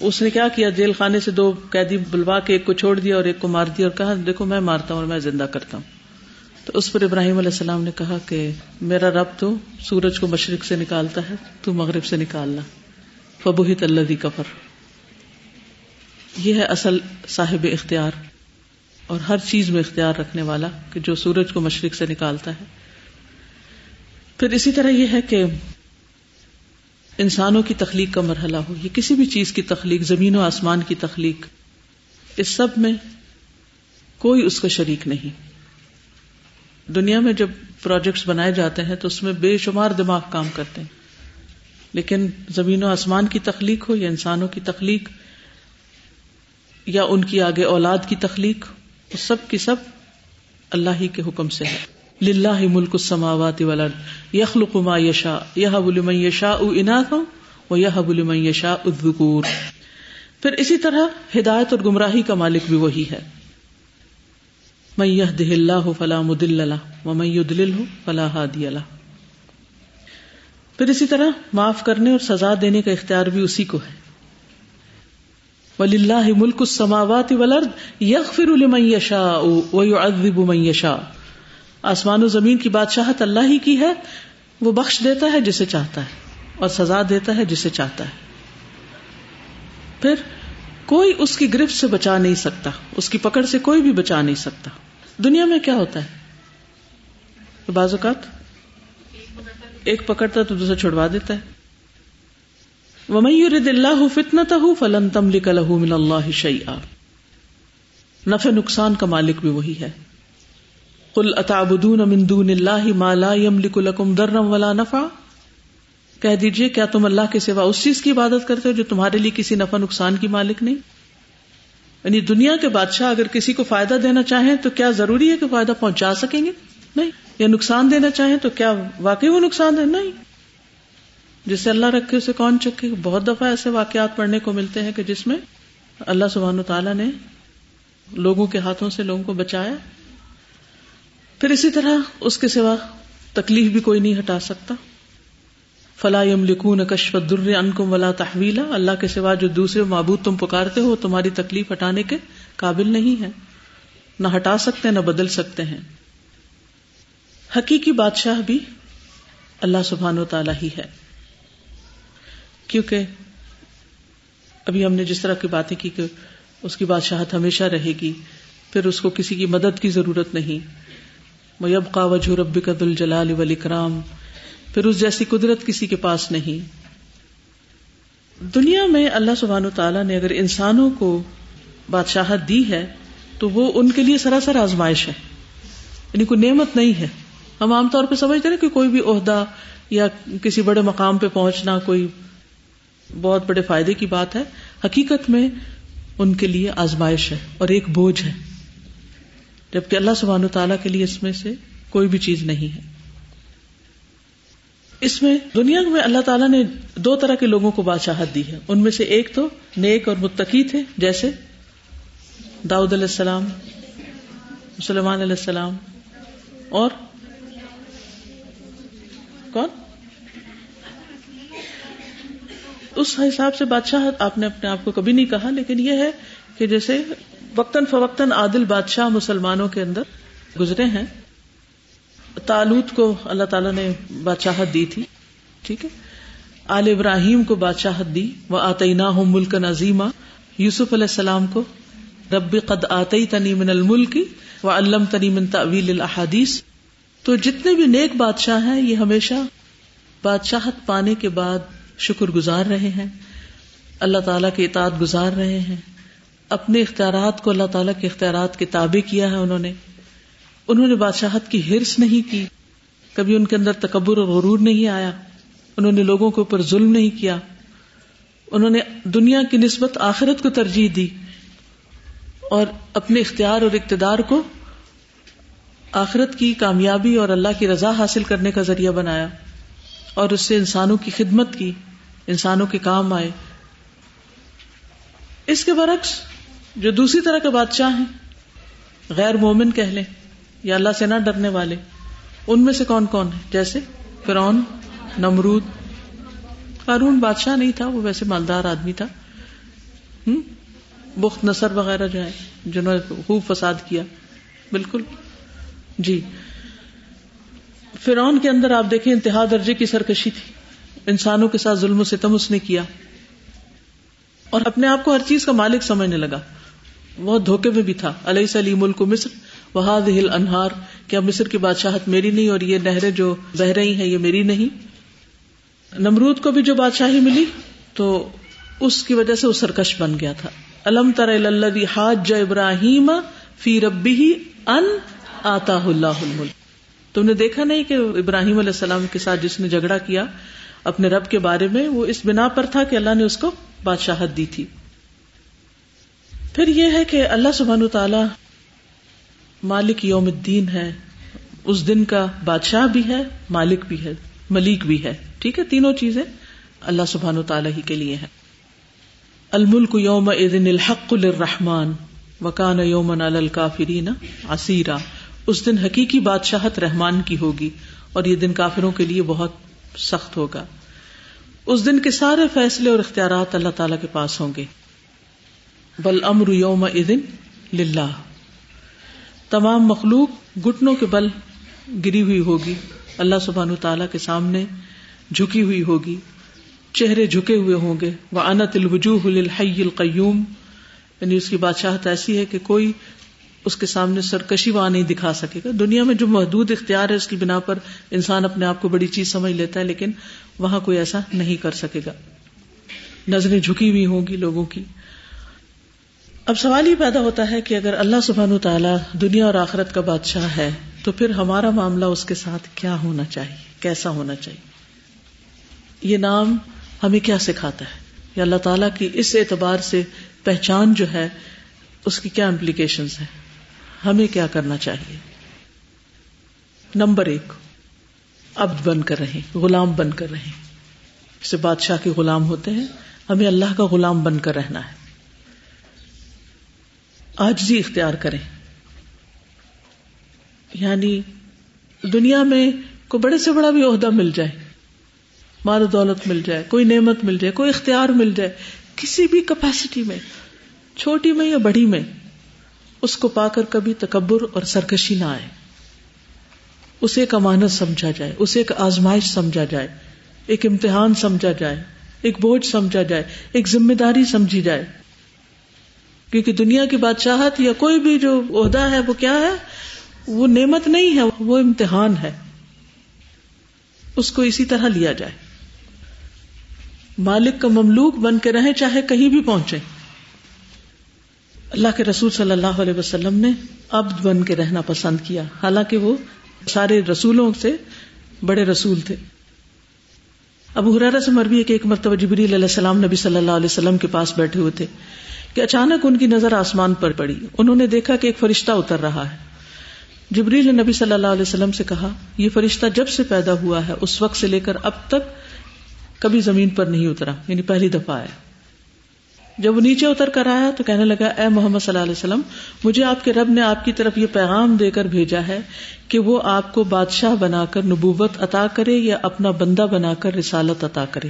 اس نے کیا کیا؟ جیل خانے سے دو قیدی بلوا کے ایک کو چھوڑ دیا اور ایک کو مار دیا اور کہا، دیکھو میں مارتا ہوں اور میں زندہ کرتا ہوں۔ تو اس پر ابراہیم علیہ السلام نے کہا کہ میرا رب تو سورج کو مشرق سے نکالتا ہے، تو مغرب سے نکالنا۔ فبوہی تلدی کفر۔ یہ ہے اصل صاحب اختیار اور ہر چیز میں اختیار رکھنے والا کہ جو سورج کو مشرق سے نکالتا ہے۔ پھر اسی طرح یہ ہے کہ انسانوں کی تخلیق کا مرحلہ ہو، یہ کسی بھی چیز کی تخلیق، زمین و آسمان کی تخلیق، اس سب میں کوئی اس کا شریک نہیں۔ دنیا میں جب پروجیکٹس بنائے جاتے ہیں تو اس میں بے شمار دماغ کام کرتے ہیں۔ لیکن زمین و آسمان کی تخلیق ہو یا انسانوں کی تخلیق یا ان کی آگے اولاد کی تخلیق سب کی سب اللہ ہی کے حکم سے ہے۔ للہ ملک السماوات والارض، یخلق ما یشاء یہب لمن یشاء اناثا و یہب لمن یشاء الذکور۔ پھر اسی طرح ہدایت اور گمراہی کا مالک بھی وہی ہے۔ من يهده الله فلا مضل له ومن يضلله فلا هادي له۔ پھر اسی طرح معاف کرنے اور سزا دینے کا اختیار بھی اسی کو ہے۔ ولی اللہ ملک السماوات والارض، یغفر لمن یشاء ویعذب من یشاء۔ آسمان و زمین کی بادشاہت اللہ ہی کی ہے، وہ بخش دیتا ہے جسے چاہتا ہے اور سزا دیتا ہے جسے چاہتا ہے۔ پھر کوئی اس کی گرفت سے بچا نہیں سکتا، اس کی پکڑ سے کوئی بھی بچا نہیں سکتا۔ دنیا میں کیا ہوتا ہے؟ بعض اوقات ایک پکڑتا تو دوسرا چھڑوا دیتا ہے۔ ومیر اللہ فتنت فلن تم لک لہ من اللہ شعیٰ نفع نقصان کا مالک بھی وہی ہے۔ قل اتعبدون من دون اللہ ما لا يملك لكم ضرا ولا نفع؟ کہہ دیجیے، کیا تم اللہ کے سوا اس چیز کی عبادت کرتے ہو جو تمہارے لیے کسی نفع نقصان کی مالک نہیں؟ یعنی دنیا کے بادشاہ اگر کسی کو فائدہ دینا چاہیں تو کیا ضروری ہے کہ فائدہ پہنچا سکیں گے؟ نہیں. یا نقصان دینا چاہیں تو کیا واقعی وہ نقصان دے نہیں. جسے اللہ رکھے اسے کون چکے بہت دفعہ ایسے واقعات پڑھنے کو ملتے ہیں کہ جس میں اللہ سبحان تعالیٰ نے لوگوں کے ہاتھوں سے لوگوں کو بچایا پھر اسی طرح اس کے سوا تکلیف بھی کوئی نہیں ہٹا سکتا۔ فلا یم لکھون کشف در ان کم ولا تحویلا اللہ کے سوا جو دوسرے معبود تم پکارتے ہو، تمہاری تکلیف ہٹانے کے قابل نہیں ہے۔ نہ ہٹا سکتے، نہ بدل سکتے ہیں۔ حقیقی بادشاہ بھی اللہ سبحان و تعالی ہی ہے۔ کیونکہ ابھی ہم نے جس طرح کی باتیں کی کہ اس کی بادشاہت ہمیشہ رہے گی، پھر اس کو کسی کی مدد کی ضرورت نہیں۔ میب کا وجہ رب کا دل جلال ولیکرام پھر اس جیسی قدرت کسی کے پاس نہیں۔ دنیا میں اللہ سبحان تعالیٰ نے اگر انسانوں کو بادشاہت دی ہے، تو وہ ان کے لیے سراسر آزمائش ہے۔ یعنی کوئی نعمت نہیں ہے۔ ہم عام طور پہ سمجھتے ہیں کہ کوئی بھی عہدہ یا کسی بڑے مقام پہ پہنچنا کوئی بہت بڑے فائدے کی بات ہے۔ حقیقت میں ان کے لیے آزمائش ہے اور ایک بوجھ ہے۔ جبکہ اللہ سبحان تعالیٰ کے لیے اس میں سے کوئی بھی چیز نہیں ہے۔ اس میں دنیا میں اللہ تعالیٰ نے دو طرح کے لوگوں کو بادشاہت دی ہے۔ ان میں سے ایک تو نیک اور متقی تھے، جیسے داؤد علیہ السلام مسلمان علیہ السلام، اور کون؟ اس حساب سے بادشاہ آپ نے اپنے آپ کو کبھی نہیں کہا، لیکن یہ ہے کہ جیسے وقتاً فوقتاً عادل بادشاہ مسلمانوں کے اندر گزرے ہیں۔ تالوت کو اللہ تعالیٰ نے بادشاہت دی تھی، ٹھیک ہے۔ آل ابراہیم کو بادشاہت دی وہ آتینا ہوں ملک نظیمہ یوسف علیہ السلام کو، رب قد آتی تنی من الملک و علم تنی من تعویل الحادیث تو جتنے بھی نیک بادشاہ ہیں، یہ ہمیشہ بادشاہت پانے کے بعد شکر گزار رہے ہیں۔ اللہ تعالیٰ کے اطاعت گزار رہے ہیں۔ اپنے اختیارات کو اللہ تعالیٰ کے اختیارات کے تابع کیا ہے انہوں نے۔ انہوں نے بادشاہت کی ہرس نہیں کی۔ کبھی ان کے اندر تکبر اور غرور نہیں آیا۔ انہوں نے لوگوں کے اوپر ظلم نہیں کیا۔ انہوں نے دنیا کی نسبت آخرت کو ترجیح دی۔ اور اپنے اختیار اور اقتدار کو آخرت کی کامیابی اور اللہ کی رضا حاصل کرنے کا ذریعہ بنایا۔ اور اس سے انسانوں کی خدمت کی۔ انسانوں کے کام آئے۔ اس کے برعکس جو دوسری طرح کے بادشاہ ہیں، غیر مومن کہہ لیں یا اللہ سے نہ ڈرنے والے، ان میں سے کون کون ہے؟ جیسے فرون نمرود۔ قارون بادشاہ نہیں تھا، وہ ویسے مالدار آدمی تھا۔ بخت نصر وغیرہ جو ہے جنہوں نے خوب فساد کیا۔ بالکل۔ جی۔ فرعون کے اندر آپ دیکھیں، انتہا درجے کی سرکشی تھی۔ انسانوں کے ساتھ ظلم و ستم اس نے کیا۔ اور اپنے آپ کو ہر چیز کا مالک سمجھنے لگا۔ بہت دھوکے میں بھی تھا۔ علیہ سلیم ملک مصر۔ وہاد ہل انہار کیا مصر کی بادشاہت میری نہیں اور یہ نہریں جو بہ رہی ہیں یہ میری نہیں؟ نمرود کو بھی جو بادشاہی ملی تو اس کی وجہ سے وہ سرکش بن گیا تھا۔ الم تر حاج ابراہیم فی ربی ہی ان آتا اللہ تم نے دیکھا نہیں کہ ابراہیم علیہ السلام کے ساتھ جس نے جھگڑا کیا اپنے رب کے بارے میں وہ اس بنا پر تھا کہ اللہ نے اس کو بادشاہت دی تھی۔ پھر یہ ہے کہ اللہ سبحان تعالی مالک یوم الدین ہے۔ اس دن کا بادشاہ بھی ہے، مالک بھی ہے ملک بھی ہے۔ ٹھیک ہے، تینوں چیزیں اللہ سبحان تعالیٰ ہی کے لیے ہیں۔ الملک یوم الحق الرحمان وکان یومن الکافرین اسیرا اس دن حقیقی بادشاہت رحمان کی ہوگی اور یہ دن کافروں کے لیے بہت سخت ہوگا۔ اس دن کے سارے فیصلے اور اختیارات اللہ تعالی کے پاس ہوں گے۔ بل امر یوم ادن للہ۔ تمام مخلوق گٹنوں کے بل گری ہوئی ہوگی۔ اللہ سبحان تعالیٰ کے سامنے جھکی ہوئی ہوگی۔ چہرے جھکے ہوئے ہوں گے۔ وہ انت الوجوہ الحی القیوم یعنی اس کی بادشاہت ایسی ہے کہ کوئی اس کے سامنے سرکشی وہاں نہیں دکھا سکے گا۔ دنیا میں جو محدود اختیار ہے اس کی بنا پر انسان اپنے آپ کو بڑی چیز سمجھ لیتا ہے، لیکن وہاں کوئی ایسا نہیں کر سکے گا۔ نظریں جھکی ہوئی ہوں گی لوگوں کی۔ اب سوال یہ پیدا ہوتا ہے کہ اگر اللہ سبحان تعالیٰ دنیا اور آخرت کا بادشاہ ہے، تو پھر ہمارا معاملہ اس کے ساتھ کیا ہونا چاہیے؟ کیسا ہونا چاہیے؟ یہ نام ہمیں کیا سکھاتا ہے؟ یا اللہ تعالیٰ کی اس اعتبار سے پہچان جو ہے، اس کی کیا امپلیکیشن ہے ہمیں کیا کرنا چاہیے؟ نمبر ایک اب بن کر رہے غلام بن کر رہے جیسے بادشاہ کے غلام ہوتے ہیں، ہمیں اللہ کا غلام بن کر رہنا ہے۔ آجزی اختیار کریں۔ یعنی دنیا میں کوئی بڑے سے بڑا بھی عہدہ مل جائے، مال دولت مل جائے، کوئی نعمت مل جائے، کوئی اختیار مل جائے، کسی بھی کیپیسٹی میں، چھوٹی میں یا بڑی میں، اس کو پا کر کبھی تکبر اور سرکشی نہ آئے۔ اسے ایک امانت سمجھا جائے، اسے ایک آزمائش سمجھا جائے، ایک امتحان سمجھا جائے، ایک بوجھ سمجھا جائے، ایک ذمہ داری سمجھی جائے۔ کیونکہ دنیا کی بادشاہت یا کوئی بھی جو عہدہ ہے، وہ کیا ہے؟ وہ نعمت نہیں ہے، وہ امتحان ہے۔ اس کو اسی طرح لیا جائے۔ مالک کا مملوک بن کے رہے چاہے کہیں بھی پہنچے۔ اللہ کے رسول صلی اللہ علیہ وسلم نے عبد بن کے رہنا پسند کیا۔ حالانکہ وہ سارے رسولوں سے بڑے رسول تھے۔ ابو حرارا سے مربی ہے کہ ایک مرتبہ جبری علیہ السلام نبی صلی اللہ علیہ وسلم کے پاس بیٹھے ہوئے تھے۔ کہ اچانک ان کی نظر آسمان پر پڑی۔ انہوں نے دیکھا کہ ایک فرشتہ اتر رہا ہے۔ جبریل نے نبی صلی اللہ علیہ وسلم سے کہا، یہ فرشتہ جب سے پیدا ہوا ہے، اس وقت سے لے کر اب تک کبھی زمین پر نہیں اترا یعنی پہلی دفعہ آیا جب وہ نیچے اتر کر آیا تو کہنے لگا، اے محمد صلی اللہ علیہ وسلم، مجھے آپ کے رب نے آپ کی طرف یہ پیغام دے کر بھیجا ہے کہ وہ آپ کو بادشاہ بنا کر نبوت عطا کرے یا اپنا بندہ بنا کر رسالت عطا کرے۔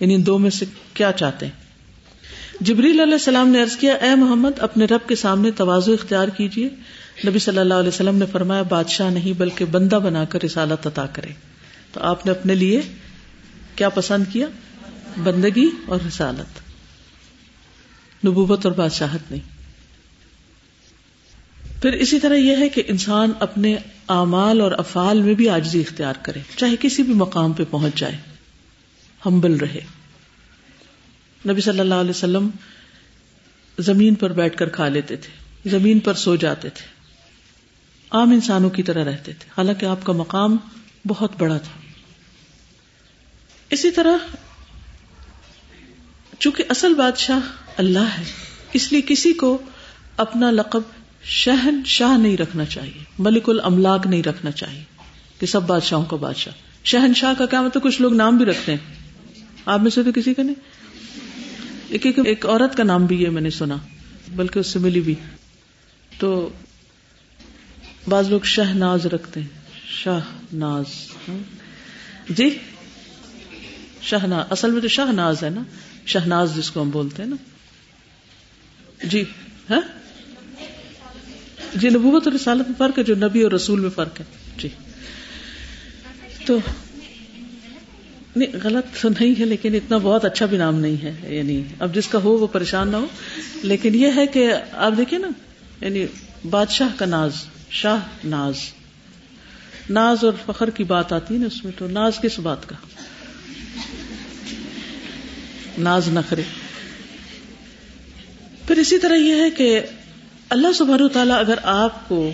یعنی دو میں سے کیا چاہتے ہیں؟ جبریل علیہ السلام نے عرض کیا، اے محمد، اپنے رب کے سامنے توازو اختیار کیجیے۔ نبی صلی اللہ علیہ وسلم نے فرمایا، بادشاہ نہیں بلکہ بندہ بنا کر رسالت عطا کرے۔ تو آپ نے اپنے لیے کیا پسند کیا؟ بندگی اور رسالت۔ نبوت اور بادشاہت نہیں۔ پھر اسی طرح یہ ہے کہ انسان اپنے اعمال اور افعال میں بھی آجزی اختیار کرے، چاہے کسی بھی مقام پہ پہنچ جائے، ہمبل رہے۔ نبی صلی اللہ علیہ وسلم زمین پر بیٹھ کر کھا لیتے تھے، زمین پر سو جاتے تھے۔ عام انسانوں کی طرح رہتے تھے۔ حالانکہ آپ کا مقام بہت بڑا تھا۔ اسی طرح چونکہ اصل بادشاہ اللہ ہے، اس لیے کسی کو اپنا لقب شہن شاہ نہیں رکھنا چاہیے، ملک الملاک نہیں رکھنا چاہیے کہ سب بادشاہوں کا بادشاہ۔ شہن شاہ کا کیا مطلب؟ کچھ لوگ نام بھی رکھتے ہیں۔ آپ میں سے تو کسی کا نہیں؟ ایک ایک, عورت کا نام بھی یہ میں نے سنا بلکہ اس سے ملی بھی۔ تو بعض لوگ شہ ناز رکھتے ہیں۔ شاہ ناز۔ جی؟ شہناز اصل میں تو شاہ ناز ہے نا؟ شہناز جس کو ہم بولتے ہیں نا۔ جی ہاں؟ جی نبوت اور رسالت میں فرق ہے جو نبی اور رسول میں فرق ہے۔ جی۔ تو نہیں، غلط تو نہیں ہے، لیکن اتنا بہت اچھا بھی نام نہیں ہے یعنی اب جس کا ہو وہ پریشان نہ ہو۔ لیکن یہ ہے کہ آپ دیکھیں نا یعنی بادشاہ کا ناز، شاہ ناز۔ ناز اور فخر کی بات آتی ہے نا اس میں تو ناز کس بات کا؟ ناز نخرے پھر اسی طرح یہ ہے کہ اللہ سبحانہ تعالیٰ اگر آپ کو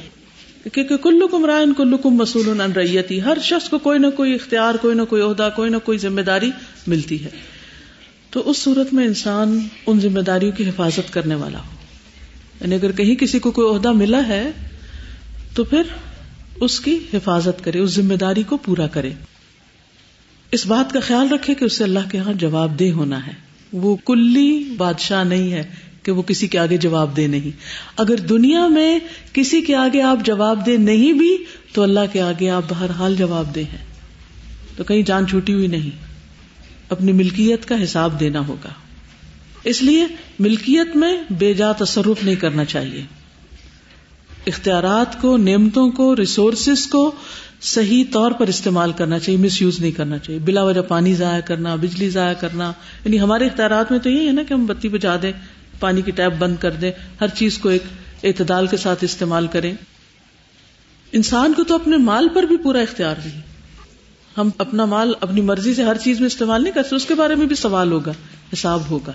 کیونکہ کلو کم رائن کلو کم مسول ریتی، ہر شخص کو کوئی نہ کوئی اختیار، کوئی نہ کوئی عہدہ، کوئی نہ کوئی ذمہ داری ملتی ہے۔ تو اس صورت میں انسان ان ذمہ داریوں کی حفاظت کرنے والا ہو۔ یعنی اگر کہیں کسی کو کوئی عہدہ ملا ہے، تو پھر اس کی حفاظت کرے، اس ذمہ داری کو پورا کرے۔ اس بات کا خیال رکھے کہ اسے اللہ کے یہاں جواب دہ ہونا ہے۔ وہ کلی بادشاہ نہیں ہے۔ کہ وہ کسی کے آگے جواب دے نہیں۔ اگر دنیا میں کسی کے آگے آپ جواب دے نہیں بھی، تو اللہ کے آگے آپ بہرحال جواب دے ہیں۔ تو کہیں جان چھوٹی ہوئی نہیں۔ اپنی ملکیت کا حساب دینا ہوگا۔ اس لیے ملکیت میں بے جا تصرف نہیں کرنا چاہیے۔ اختیارات کو، نعمتوں کو ریسورسز کو صحیح طور پر استعمال کرنا چاہیے۔ مس یوز نہیں کرنا چاہیے۔ بلا وجہ پانی ضائع کرنا، بجلی ضائع کرنا۔ یعنی ہمارے اختیارات میں تو یہی ہے نا کہ ہم بتی بجا دیں۔ پانی کی ٹیپ بند کر دیں، ہر چیز کو ایک اعتدال کے ساتھ استعمال کریں۔ انسان کو تو اپنے مال پر بھی پورا اختیار نہیں۔ ہم اپنا مال اپنی مرضی سے ہر چیز میں استعمال نہیں کرتے اس کے بارے میں بھی سوال ہوگا، حساب ہوگا۔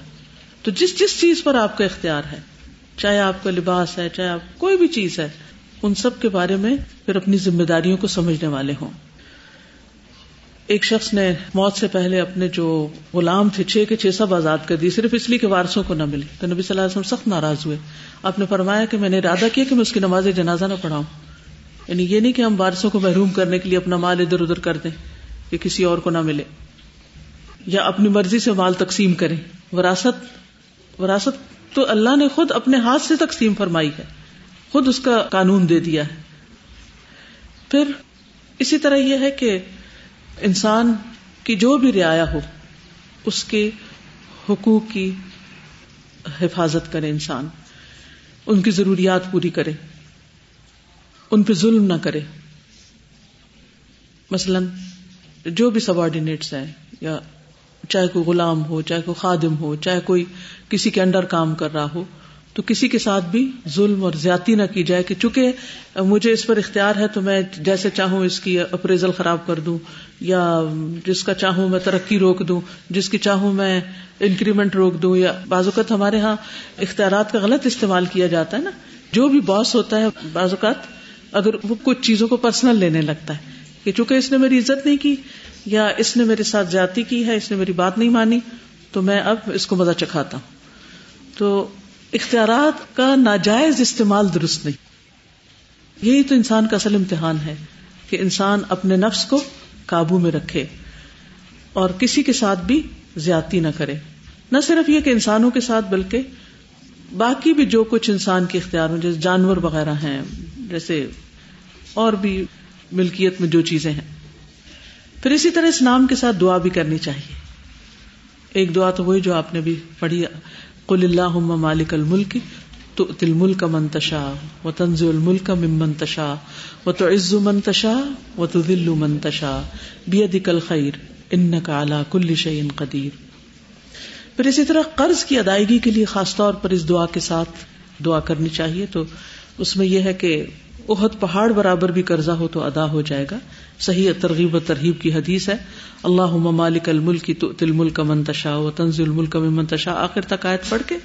تو جس جس چیز پر آپ کا اختیار ہے، چاہے آپ کا لباس ہے، چاہے آپ کوئی بھی چیز ہے، ان سب کے بارے میں پھر اپنی ذمہ داریوں کو سمجھنے والے ہوں۔ ایک شخص نے موت سے پہلے اپنے جو غلام تھے، چھ کے چھ سب آزاد کر دی، صرف اس لیے کہ وارسوں کو نہ ملے۔ تو نبی صلی اللہ علیہ وسلم سخت ناراض ہوئے۔ آپ نے فرمایا کہ میں نے ارادہ کیا کہ میں اس کی نماز جنازہ نہ پڑھاؤں۔ یعنی یہ نہیں کہ ہم وارسوں کو محروم کرنے کے لیے اپنا مال ادھر ادھر کر دیں کہ کسی اور کو نہ ملے۔ یا اپنی مرضی سے مال تقسیم کریں۔ وراثت وراثت تو اللہ نے خود اپنے ہاتھ سے تقسیم فرمائی ہے۔ خود اس کا قانون دے دیا ہے۔ پھر اسی طرح یہ ہے کہ انسان کی جو بھی رعایا ہو، اس کے حقوق کی حفاظت کرے انسان۔ ان کی ضروریات پوری کرے۔ ان پہ ظلم نہ کرے۔ مثلاً جو بھی سب ہیں، یا چاہے کوئی غلام ہو، چاہے کوئی خادم ہو، چاہے کوئی کسی کے انڈر کام کر رہا ہو تو کسی کے ساتھ بھی ظلم اور زیادتی نہ کی جائے کہ چونکہ مجھے اس پر اختیار ہے تو میں جیسے چاہوں اس کی اپریزل خراب کر دوں یا جس کا چاہوں میں ترقی روک دوں، جس کی چاہوں میں انکریمنٹ روک دوں، یا بعض اوقات ہمارے یہاں اختیارات کا غلط استعمال کیا جاتا ہے نا۔ جو بھی باس ہوتا ہے، بعض اوقات اگر وہ کچھ چیزوں کو پرسنل لینے لگتا ہے کہ چونکہ اس نے میری عزت نہیں کی یا اس نے میرے ساتھ جاتی کی ہے، اس نے میری بات نہیں مانی، تو میں اب اس کو مزہ چکھاتا ہوں۔ تو اختیارات کا ناجائز استعمال درست نہیں۔ یہی تو انسان کا اصل امتحان ہے کہ انسان اپنے نفس کو قابو میں رکھے اور کسی کے ساتھ بھی زیادتی نہ کرے۔ نہ صرف یہ کہ انسانوں کے ساتھ بلکہ باقی بھی جو کچھ انسان کے اختیار ہوں جیسے جانور وغیرہ ہیں، جیسے اور بھی ملکیت میں جو چیزیں ہیں۔ پھر اسی طرح اس نام کے ساتھ دعا بھی کرنی چاہیے۔ ایک دعا تو وہی جو آپ نے بھی پڑھی۔ قل اللہ مالک الملک تو تل ملک منتشا و تنز الملک ممنتشا و تو عز منتشا و تو دل منتشا بید کل خیر ان کا اعلیٰ کل شعین قدیر پھر اسی طرح قرض کی ادائیگی کے لیے خاص طور پر اس دعا کے ساتھ دعا کرنی چاہیے تو اس میں یہ ہے کہ احد پہاڑ برابر بھی قرضہ ہو تو ادا ہو جائے گا۔ صحیح ترغیب و ترغیب کی حدیث ہے۔ اللہ مالک الملک تو تل ملک منتشا و تنز الملک میں منتشا آخر تک آیت پڑھ کے۔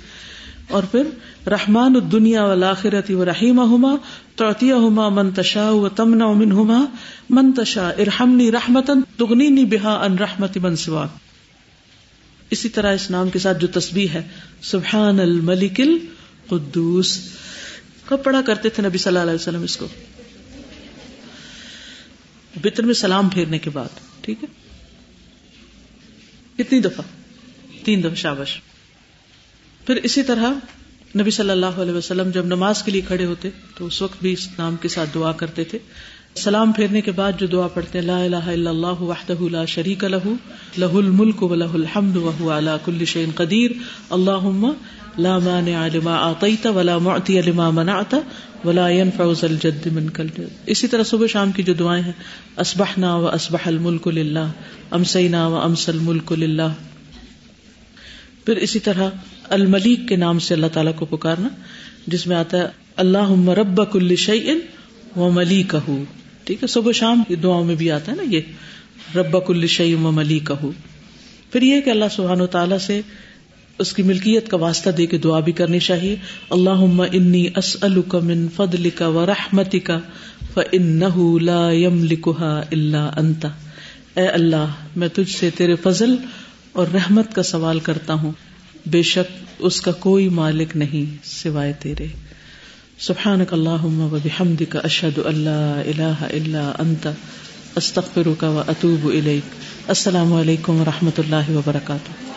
اور پھر، رحمان الدنیا والآخرت و رحیم ہما توتیا ہما منتشا و تمنا من ہما منتشا ارحمنی رحمتن دگنی بہا ان رحمت من سوا اسی طرح اس نام کے ساتھ جو تسبیح ہے، سبحان الملک القدوس۔ کب پڑھا کرتے تھے نبی صلی اللہ علیہ وسلم اس کو؟ بطر میں سلام پھیرنے کے بعد، ٹھیک ہے؟ کتنی دفعہ؟ تین دفعہ شابش پھر اسی طرح نبی صلی اللہ علیہ وسلم جب نماز کے لیے کھڑے ہوتے، تو اس وقت بھی اس نام کے ساتھ دعا کرتے تھے۔ سلام پھیرنے کے بعد جو دعا پڑھتے ہیں، لا الہ الا اللہ وحدہ لا شریک لہ لہ الملک و لہ الحمد وهو على كل شيء قدیر۔ اللهم لا مانع لما اعطيت ولا معطي لما منعت ولا ينفع ذا الجد منك الجد اسی طرح صبح شام کی جو دعائیں ہیں، اصبحنا واصبح الملك لله امسينا وامسى الملك لله پھر اسی طرح الملیک کے نام سے اللہ تعالیٰ کو پکارنا، جس میں آتا ہے اللہ رب کل شعین و ملی کہ ٹھیک ہے، صبح شام کی دعاؤں میں بھی آتا ہے نا یہ، رب کل شعیم و ملی کہ پھر یہ کہ اللہ سبحان و تعالیٰ سے اس کی ملکیت کا واسطہ دے کے دعا بھی کرنی چاہیے۔ اللہ انی اسألک من فضلک و رحمتک فإنه لا يملكها الا انت۔ اے اللہ، میں تجھ سے تیرے فضل اور رحمت کا سوال کرتا ہوں۔ بے شک اس کا کوئی مالک نہیں سوائے تیرے۔ سبحانک اللہم و بحمدک، اشہد اللہ الہ الا انت، استغفرک و اتوب الیک۔ السلام علیکم و رحمۃ اللہ وبرکاتہ۔